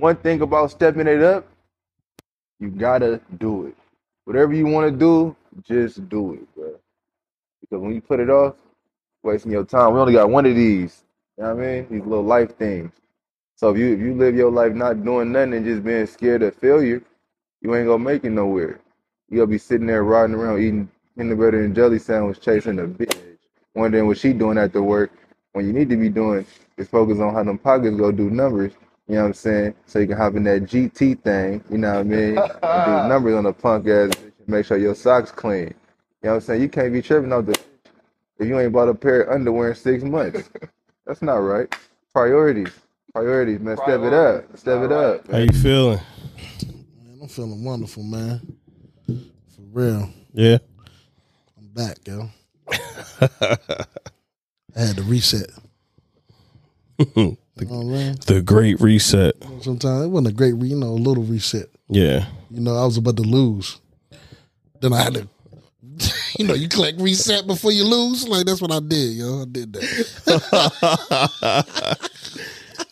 one thing about stepping it up, you gotta do it. Whatever you want to do, just do it, bro. Because when you put it off, wasting your time. We only got one of these. You know what I mean? These little life things. So if you if you live your life not doing nothing and just being scared of failure, you ain't gonna make it nowhere. You gonna be sitting there riding around eating peanut butter and jelly sandwich, chasing a bitch, wondering what she doing after work. When you need to be doing is focus on how them pockets go do numbers. You know what I'm saying? So you can hop in that GT thing. You know what I mean? And do numbers on the punk ass bitch and make sure your socks clean. You know what I'm saying? You can't be tripping off the if you ain't bought a pair of underwear in six months. That's not right. Priorities. Priorities, man. Step it up. Step it up. How you feeling? Man, I'm feeling wonderful, man. For real. Yeah. I'm back, yo. I had to reset. You know what I'm saying? The Great Reset. Sometimes it wasn't a great, re- you know, a little reset. Yeah. You know, I was about to lose. Then I had to, you know, you click reset before you lose. Like that's what I did, yo. I did that.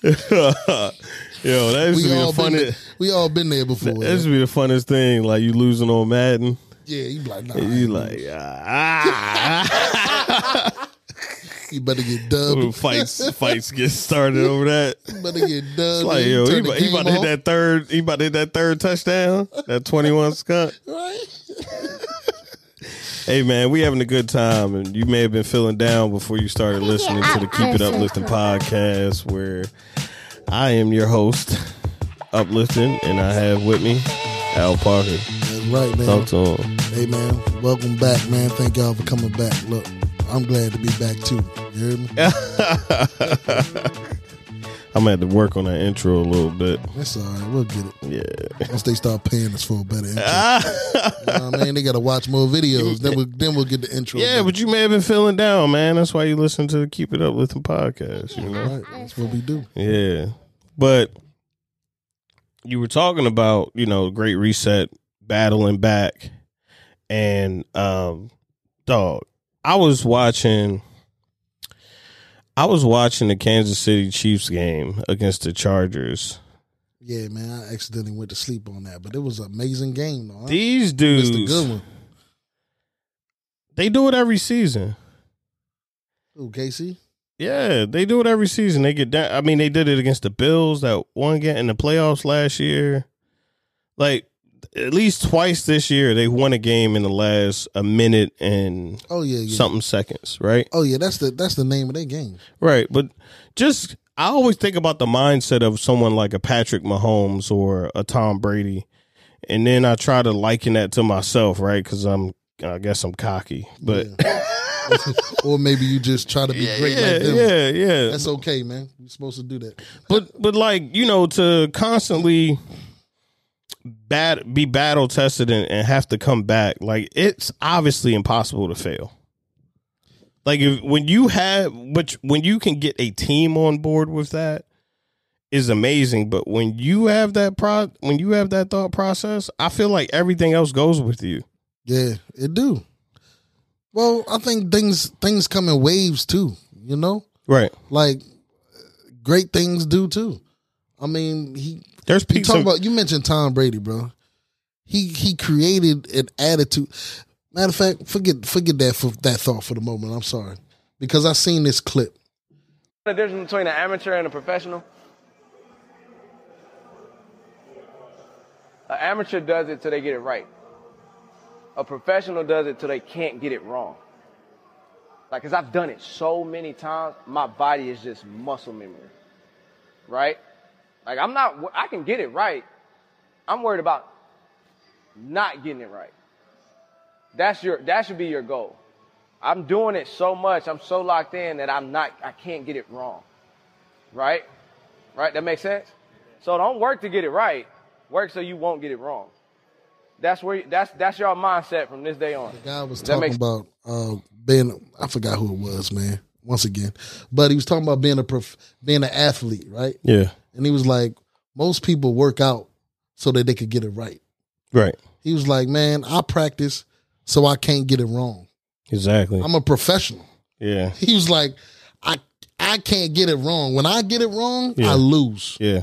Yo, that used to We be the been there, we all been there before. That used to be the funnest thing. Like you losing on Madden. Yeah, you be like, nah, You like ah, you better get dubbed. fights fights get started over that. You better get dubbed. It's like yo, he, about- he about to hit that third. He about to hit that third touchdown. That twenty one scunt. Right? Hey man, we having a good time, and you may have been feeling down before you started listening to the Keep It Uplifting podcast, where I am your host, Uplifting, and I have with me Al Parker. That's right, man. Talk to him. Hey man, welcome back, man. Thank y'all for coming back. Look, I'm glad to be back too. You heard me? I'm gonna have to work on that intro a little bit. That's all right. We'll get it. Yeah. Once they start paying us for a better intro. You know what I mean? They gotta watch more videos. Then we'll then we'll get the intro. Yeah, better. but you may have been feeling down, man. That's why you listen to the Keep It Up with the podcast, you know? right. That's what we do. Yeah. But you were talking about, you know, Great Reset battling back and um dog, I was watching I was watching the Kansas City Chiefs game against the Chargers. Yeah, man. I accidentally went to sleep on that, but it was an amazing game, though. Huh? These dudes good one. they do it every season. Ooh, Casey. Yeah, they do it every season. They get down. I mean, they did it against the Bills that one game in the playoffs last year. Like at least twice this year, they won a game in the last a minute and Oh yeah, yeah. something seconds, right? Oh yeah, that's the that's the name of their game. Right. But just I always think about the mindset of someone like a Patrick Mahomes or a Tom Brady, and then I try to liken that to myself, right? Because I'm I guess I'm cocky, but Yeah. or maybe you just try to be great yeah, like them. yeah, yeah. That's okay, man. You're supposed to do that. but but like you know to constantly bat be battle tested and, and have to come back like it's obviously impossible to fail like if when you have but when you can get a team on board with that is amazing but when you have that pro when you have that thought process i feel like everything else goes with you Yeah, it do. Well, I think things things come in waves too. You know, right like great things do too. I mean, he there's you peaks talk about you mentioned Tom Brady, bro. He he created an attitude. Matter of fact, forget forget that for that thought for the moment. I'm sorry because I seen this clip. The difference between an amateur and a professional? An amateur does it till they get it right. A professional does it till they can't get it wrong. Like, cause I've done it so many times, my body is just muscle memory. Right? Like, I'm not, I can get it right. I'm worried about not getting it right. That's your, that should be your goal. I'm doing it so much, I'm so locked in that I'm not, I can't get it wrong. Right? Right? That makes sense? So don't work to get it right. Work so you won't get it wrong. That's where, that's, that's your mindset from this day on. The guy was That talking about uh, being. I forgot who it was, man. Once again, but he was talking about being a prof, being an athlete, right? yeah And he was like, most people work out so that they could get it right. right He was like, man, I practice so I can't get it wrong. exactly I'm a professional. yeah He was like, I I can't get it wrong. When I get it wrong, Yeah. I lose. yeah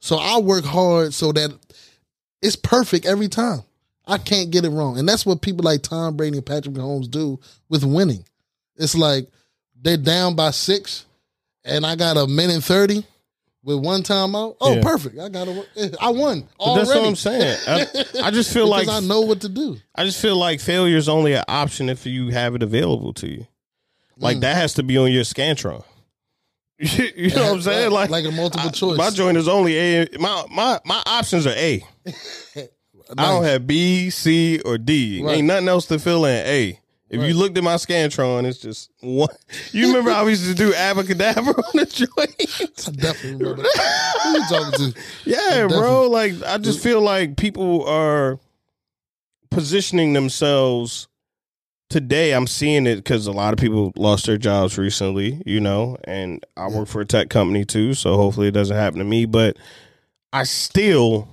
So I work hard so that it's perfect every time. I can't get it wrong. And that's what people like Tom Brady and Patrick Mahomes do with winning. It's like they're down by six and I got a minute 30 with one time out. Oh, Yeah. perfect. I got a, I won. But Already. that's what I'm saying. I, I just feel like I know what to do. I just feel like failure is only an option if you have it available to you. Like Mm. that has to be on your Scantron. you know what I'm saying? Like, like a multiple I- choice. My joint is only A. My my my options are A. I don't have B, C, or D. Right. Ain't nothing else to fill in A. If Right. you looked at my Scantron, it's just one. You remember how we used to do abracadabra on the joint? I definitely remember that. Who you talking to? Yeah, bro. Like I just feel like people are positioning themselves today. I'm seeing it because a lot of people lost their jobs recently, you know, and I work for a tech company too, so hopefully it doesn't happen to me. But I still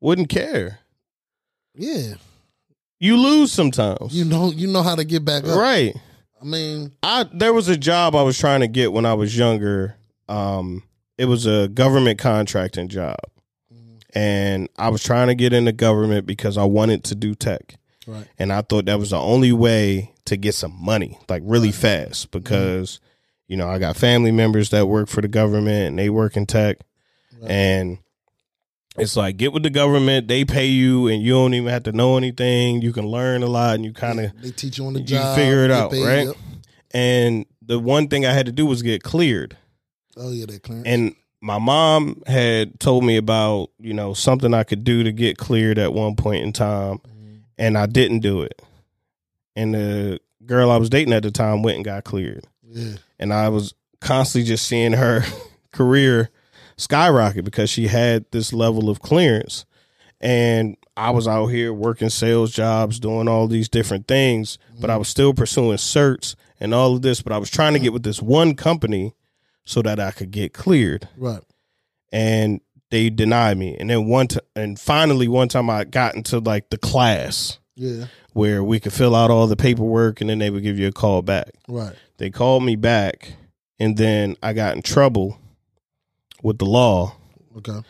wouldn't care. Yeah. You lose sometimes, You know you know how to get back up. right? I mean, I there was a job I was trying to get when I was younger. Um, it was a government contracting job, and I was trying to get into government because I wanted to do tech, right. and I thought that was the only way to get some money, like really fast. Because you know I got family members that work for the government and they work in tech, Right. and it's like get with the government, they pay you, and you don't even have to know anything. You can learn a lot, and you kind of They teach you on the you job. figure it out, paid, right? yep. and the one thing I had to do was get cleared. Oh yeah, that clearance. And my mom had told me about, you know, something I could do to get cleared at one point in time, mm-hmm. and I didn't do it. And the girl I was dating at the time went and got cleared. yeah. And I was constantly just seeing her career skyrocket because she had this level of clearance. And I was out here working sales jobs, doing all these different things, but I mm-hmm. was still pursuing certs and all of this. But I was trying to get with this one company so that I could get cleared. Right. And they denied me. And then one t- and finally one time I got into like the class Yeah. where we could fill out all the paperwork and then they would give you a call back. Right. They called me back and then I got in trouble with the law Okay.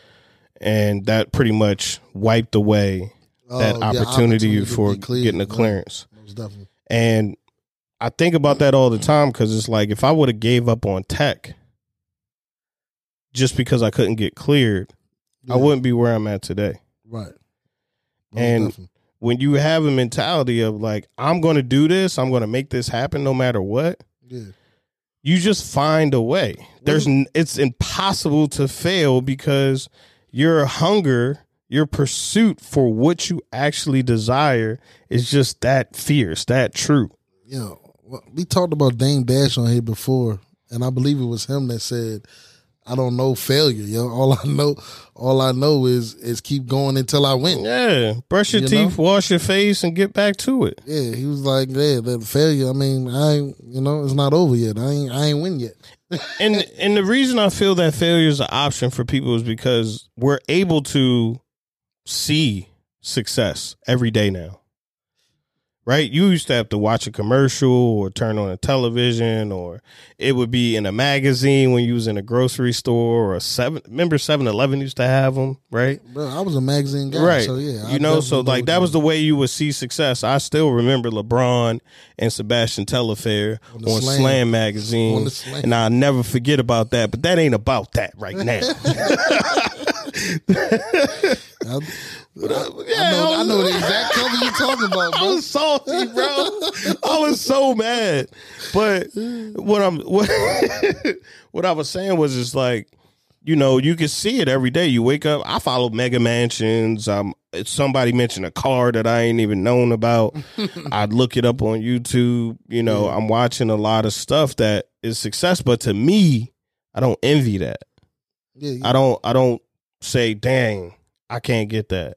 and that pretty much wiped away Oh, that yeah, opportunity, for getting a clearance. Most definitely. And I think about that all the time because it's like if I would have gave up on tech just because I couldn't get cleared, I wouldn't be where I'm at today. Right. Most And- definitely. When you have a mentality of like, I'm going to do this, I'm going to make this happen no matter what, yeah. You just find a way. There's it's impossible to fail because your hunger, your pursuit for what you actually desire is just that fierce, that true. you know, we talked about Dame Dash on here before, and I believe it was him that said, "I don't know failure, yo. All I know, all I know is is keep going until I win." Yeah, brush your You teeth, know? wash your face, and get back to it. Yeah, he was like, "Yeah, that failure. I mean, I, ain't, you know, it's not over yet. I ain't, I ain't win yet." And and the reason I feel that failure is an option for people is because we're able to see success every day now. Right? You used to have to watch a commercial or turn on a television or it would be in a magazine when you was in a grocery store or a seven remember 7-Eleven used to have them, right? Bro, I was a magazine guy, right. so yeah, I you know, so like that was the way you would see success. I still remember LeBron and Sebastian Telfair On on, Slam, Slam. magazine, Slam. and I'll never forget about that. But that ain't about that right now. I, I, I know, I know the exact cover you're talking about, bro. I was salty, bro. I was so mad. But what I'm what what I was saying was just like, you know, you can see it every day. You wake up. I follow Mega Mansions. Um, somebody mentioned a car that I ain't even known about. I'd look it up on YouTube. You know, I'm watching a lot of stuff that is success, but to me, I don't envy that. Yeah, yeah. I don't. I don't say, "Dang, I can't get that."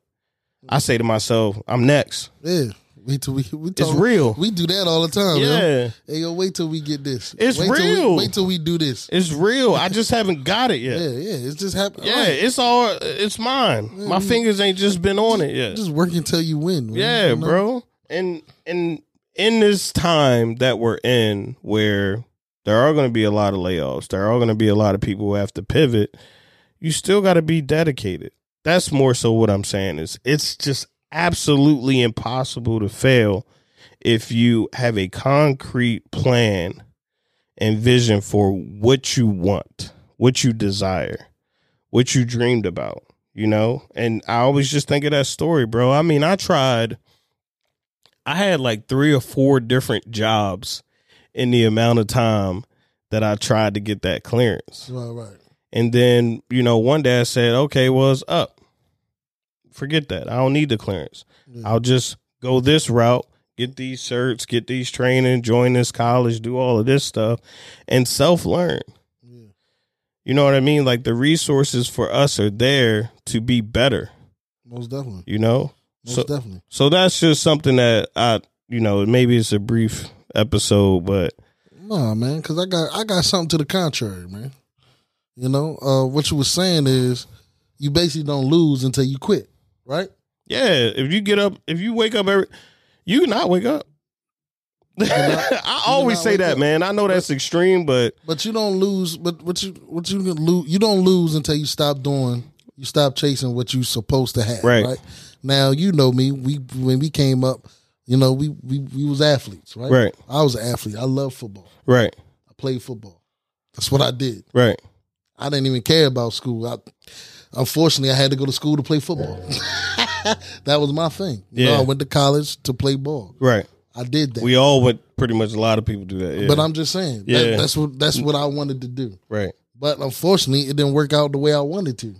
I say to myself, "I'm next." yeah. Wait till we we It's real. We do that all the time. yo. Yeah. Hey yo, wait till we get this. It's wait Till real. we, wait till we do this. It's real. I just haven't got it yet. yeah. Yeah. It's just happening. Yeah, it's all it's mine. My fingers ain't just been on it yet. Just work until you win. Yeah, you know? bro. And and in this time that we're in where there are going to be a lot of layoffs, there are going to be a lot of people who have to pivot. you still got to be dedicated. That's more so what I'm saying is it's just absolutely impossible to fail if you have a concrete plan and vision for what you want, what you desire, what you dreamed about, you know? And I always just think of that story, bro. I mean, I tried I had like 3 or 4 different jobs in the amount of time that I tried to get that clearance. Right, right. And then, you know, one day I said, okay, well, it's up. Forget that. I don't need the clearance. Yeah. I'll just go this route, get these certs, get these training, join this college, do all of this stuff, and self learn. Yeah. You know what I mean? Like the resources for us are there to be better, Most definitely. you know? Most So, definitely. so that's just something that I, you know, maybe it's a brief episode, but No, man, because I got I got something to the contrary, man. You know, uh, what you were saying is you basically don't lose until you quit, right? Yeah, if you get up, if you wake up every, you not wake up. I always say that, up. man. I know that's extreme, but But you don't lose. But what you what you lose, you don't lose until you stop doing. You stop chasing what you supposed to have. Right. Right. Now you know me. We when we came up, you know we we we was athletes, right? Right. I was an athlete. I love football. right, I played football. That's what I did. right, I didn't even care about school. I, unfortunately, I had to go to school to play football. that was my thing. You know, Yeah. I went to college to play ball. right. I did that. We all went. Pretty much, a lot of people do that. Yeah. But I'm just saying, that- Yeah. that's what that's what I wanted to do. right, But unfortunately, it didn't work out the way I wanted to.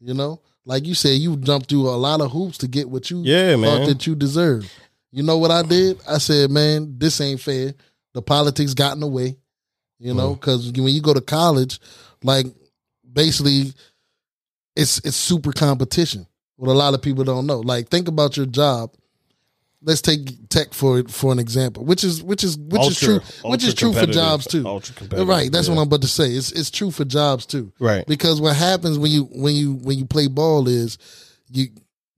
You know, like you said, you jumped through a lot of hoops to get what you Yeah, thought man. that you deserved. You know what I did? I said, man, this ain't fair. The politics got in the way. You know, Mm. because when you go to college, like basically, it's it's super competition. What a lot of people don't know. Like, think about your job. Let's take tech for for an example, which is which is which is true, which is true for jobs too. Right, that's yeah. what I'm about to say. It's it's true for jobs too. Right, Because what happens when you when you when you play ball is you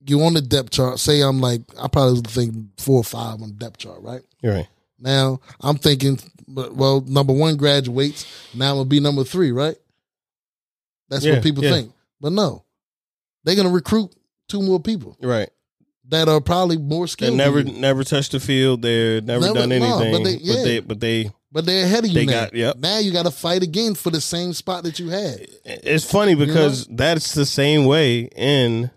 you on the depth chart. Say I'm like I probably think four or five on the depth chart, right? You're right. Now I'm thinking, but well, number one graduates. Now I'm gonna be number three, right? That's Yeah, what people yeah. think. But no, they're gonna recruit two more people Right. that are probably more They skilled. never, than never touched the field. They're never, Never- done no, but anything. they- yeah. but they, but they, but they're ahead of you They now. got- yep. Now you got to fight again for the same spot that you had. it's funny because that's the same way in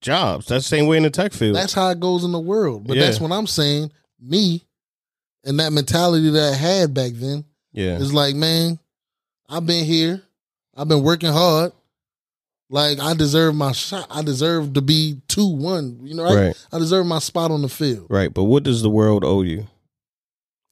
jobs. That's the same way in the tech field. That's how it goes in the world. But that's what I'm saying. Me and that mentality that I had back then yeah. is like, man, I've been here. I've been working hard. Like I deserve my shot. I deserve to be two one. You know, right? Right. I deserve my spot on the field. Right. But what does the world owe you?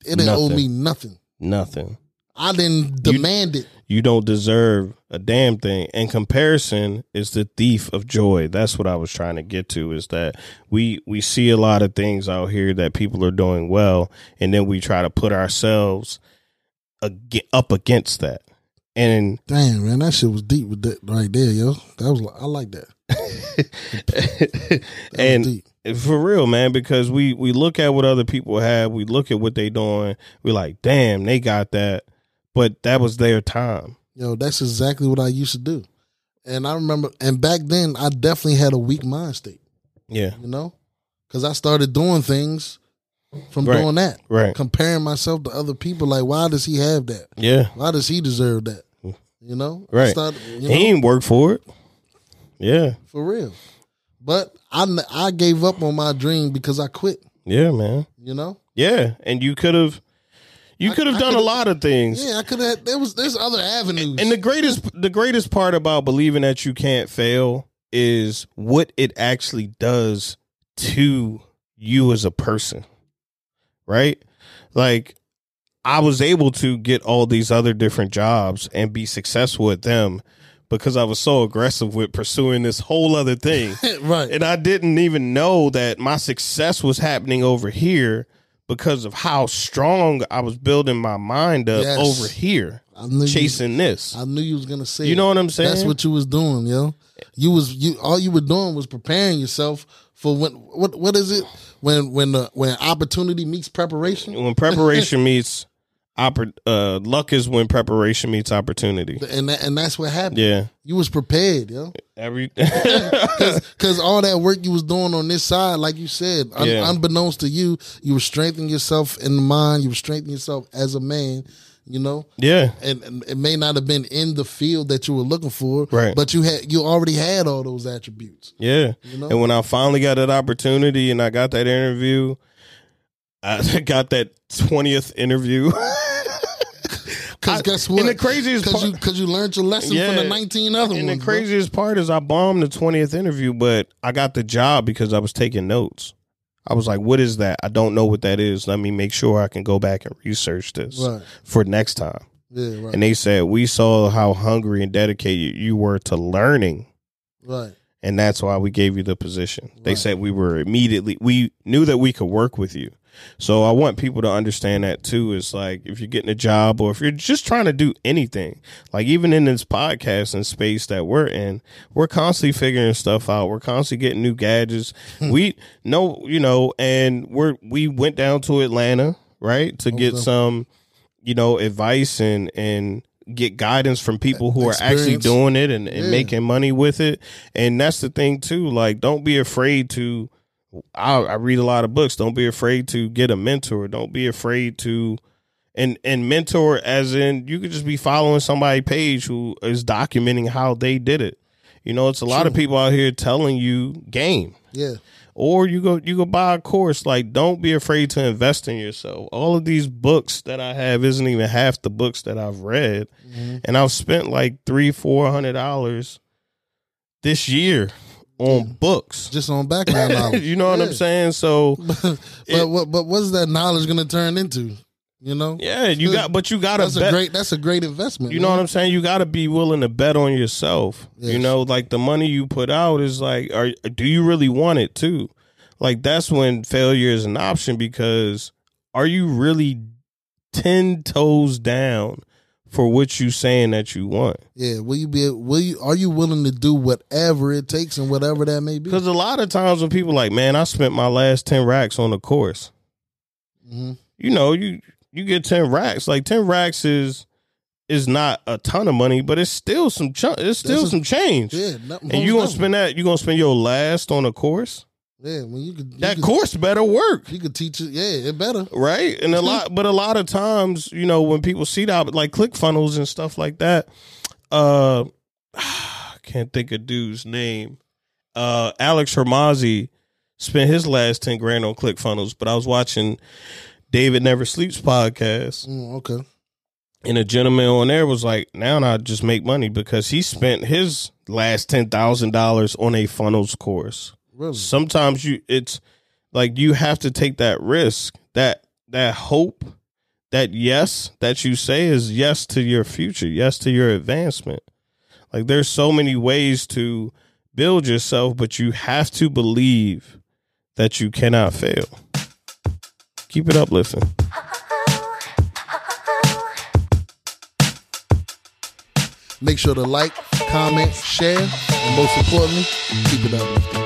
It didn't owe me nothing. Nothing. I didn't demand it. You don't deserve a damn thing. And comparison is the thief of joy. That's what I was trying to get to is that we we see a lot of things out here that people are doing well and then we try to put ourselves ag- up against that. And Damn, man, that shit was deep with that right there, yo. That was I like that. That was and deep. for real, man, because we we look at what other people have, we look at what they doing, we're like, damn, they got that, but that was their time. Yo, that's exactly what I used to do. And I remember, and back then, I definitely had a weak mind state, Yeah, you know? Because I started doing things from Right. doing that, right. comparing myself to other people. Like, why does he have that? Yeah, Why does he deserve that? You know? Right. started- you he know, ain't work for it. Yeah, for real. But I, I gave up on my dream because I quit, yeah, man. you know? Yeah, and you could have, you could have done a lot of things. Yeah, I could have, there was, there's other avenues. And the greatest, the greatest part about believing that you can't fail is what it actually does to you as a person, right? Like, I was able to get all these other different jobs and be successful at them because I was so aggressive with pursuing this whole other thing. right. and I didn't even know that my success was happening over here because of how strong I was building my mind up Yes. over here, I knew you- chasing this. I knew you was gonna say. You know what I'm saying? That's what you was doing, yo. You was you all you were doing was preparing yourself for when what what is it when when the when opportunity meets preparation. when preparation meets oppor- uh, luck is when preparation meets opportunity. and that, and that's what happened. Yeah, You was prepared, yo. every Because all that work you was doing on this side, like you said, un- Yeah. unbeknownst to you, you were strengthening yourself in the mind. You were strengthening yourself as a man. You know, yeah, and, and it may not have been in the field that you were looking for, Right. But you had you already had all those attributes. yeah. know? And when I finally got that opportunity and I got that interview, I got that twentieth interview. Because guess what? and the craziest because part- because you learned your lesson Yeah. from the nineteen other And ones. the bro. craziest part is I bombed the 20th interview, but I got the job because I was taking notes. I was like, what is that? I don't know what that is. Let me make sure I can go back and research this Right. for next time. Yeah, right, And they said, we saw how hungry and dedicated you were to learning. right. And that's why we gave you the position. They Right. said we were immediately, we knew that we could work with you. So I want people to understand that too. It's like if you're getting a job or if you're just trying to do anything, like even in this podcast and space that we're in, we're constantly figuring stuff out. We're constantly getting new gadgets. Hmm. we know, you know, and we're we went down to Atlanta, right, to get some, you know, advice and and get guidance from people who are actually doing it and, and Yeah. making money with it. And that's the thing too. Like, don't be afraid to. I, I read a lot of books. Don't be afraid to get a mentor. Don't be afraid to, and and mentor as in you could just be following somebody page who is documenting how they did it. You know, it's a lot of people out here telling you game. Yeah, or you go you go buy a course. Like don't be afraid to invest in yourself. All of these books that i have isn't even half the books that i've read. Mm-hmm. And i've spent like three four hundred dollars this year on books just on background knowledge. you know what i'm saying so but It- what but what's that knowledge going to turn into? You know, yeah you got but you gotta that's a great that's a great investment. You know what I'm saying? You got to be willing to bet on yourself. You know, like the money you put out is like, are do you really want it too? Like that's when failure is an option because are you really ten toes down for what you saying that you want? Yeah, will you be? Will you? Are you willing to do whatever it takes and whatever that may be? Because a lot of times when people like, man, I spent my last ten racks on a course. hmm You know, you you get ten racks. Like ten racks is is not a ton of money, but it's still some chunk. It's still That's a- some change. Yeah, And you gonna spend that? You gonna spend your last on a course? Yeah, when you could you That could, course better work, you could teach it. Yeah, it better. right? And a lot, but a lot of times, you know, when people see that, like ClickFunnels and stuff like that, uh, I can't think of dude's name. Uh, Alex Hormozi spent his last ten grand on ClickFunnels, but I was watching David Never Sleeps podcast, Mm, okay. and a gentleman on there was like, "Now I just make money because he spent his last ten thousand dollars on a funnels course." Really? sometimes you it's like you have to take that risk that that hope that yes that you say is yes to your future yes to your advancement like there's so many ways to build yourself but you have to believe that you cannot fail keep it uplifting Make sure to like, comment, share, and most importantly, keep it uplifting.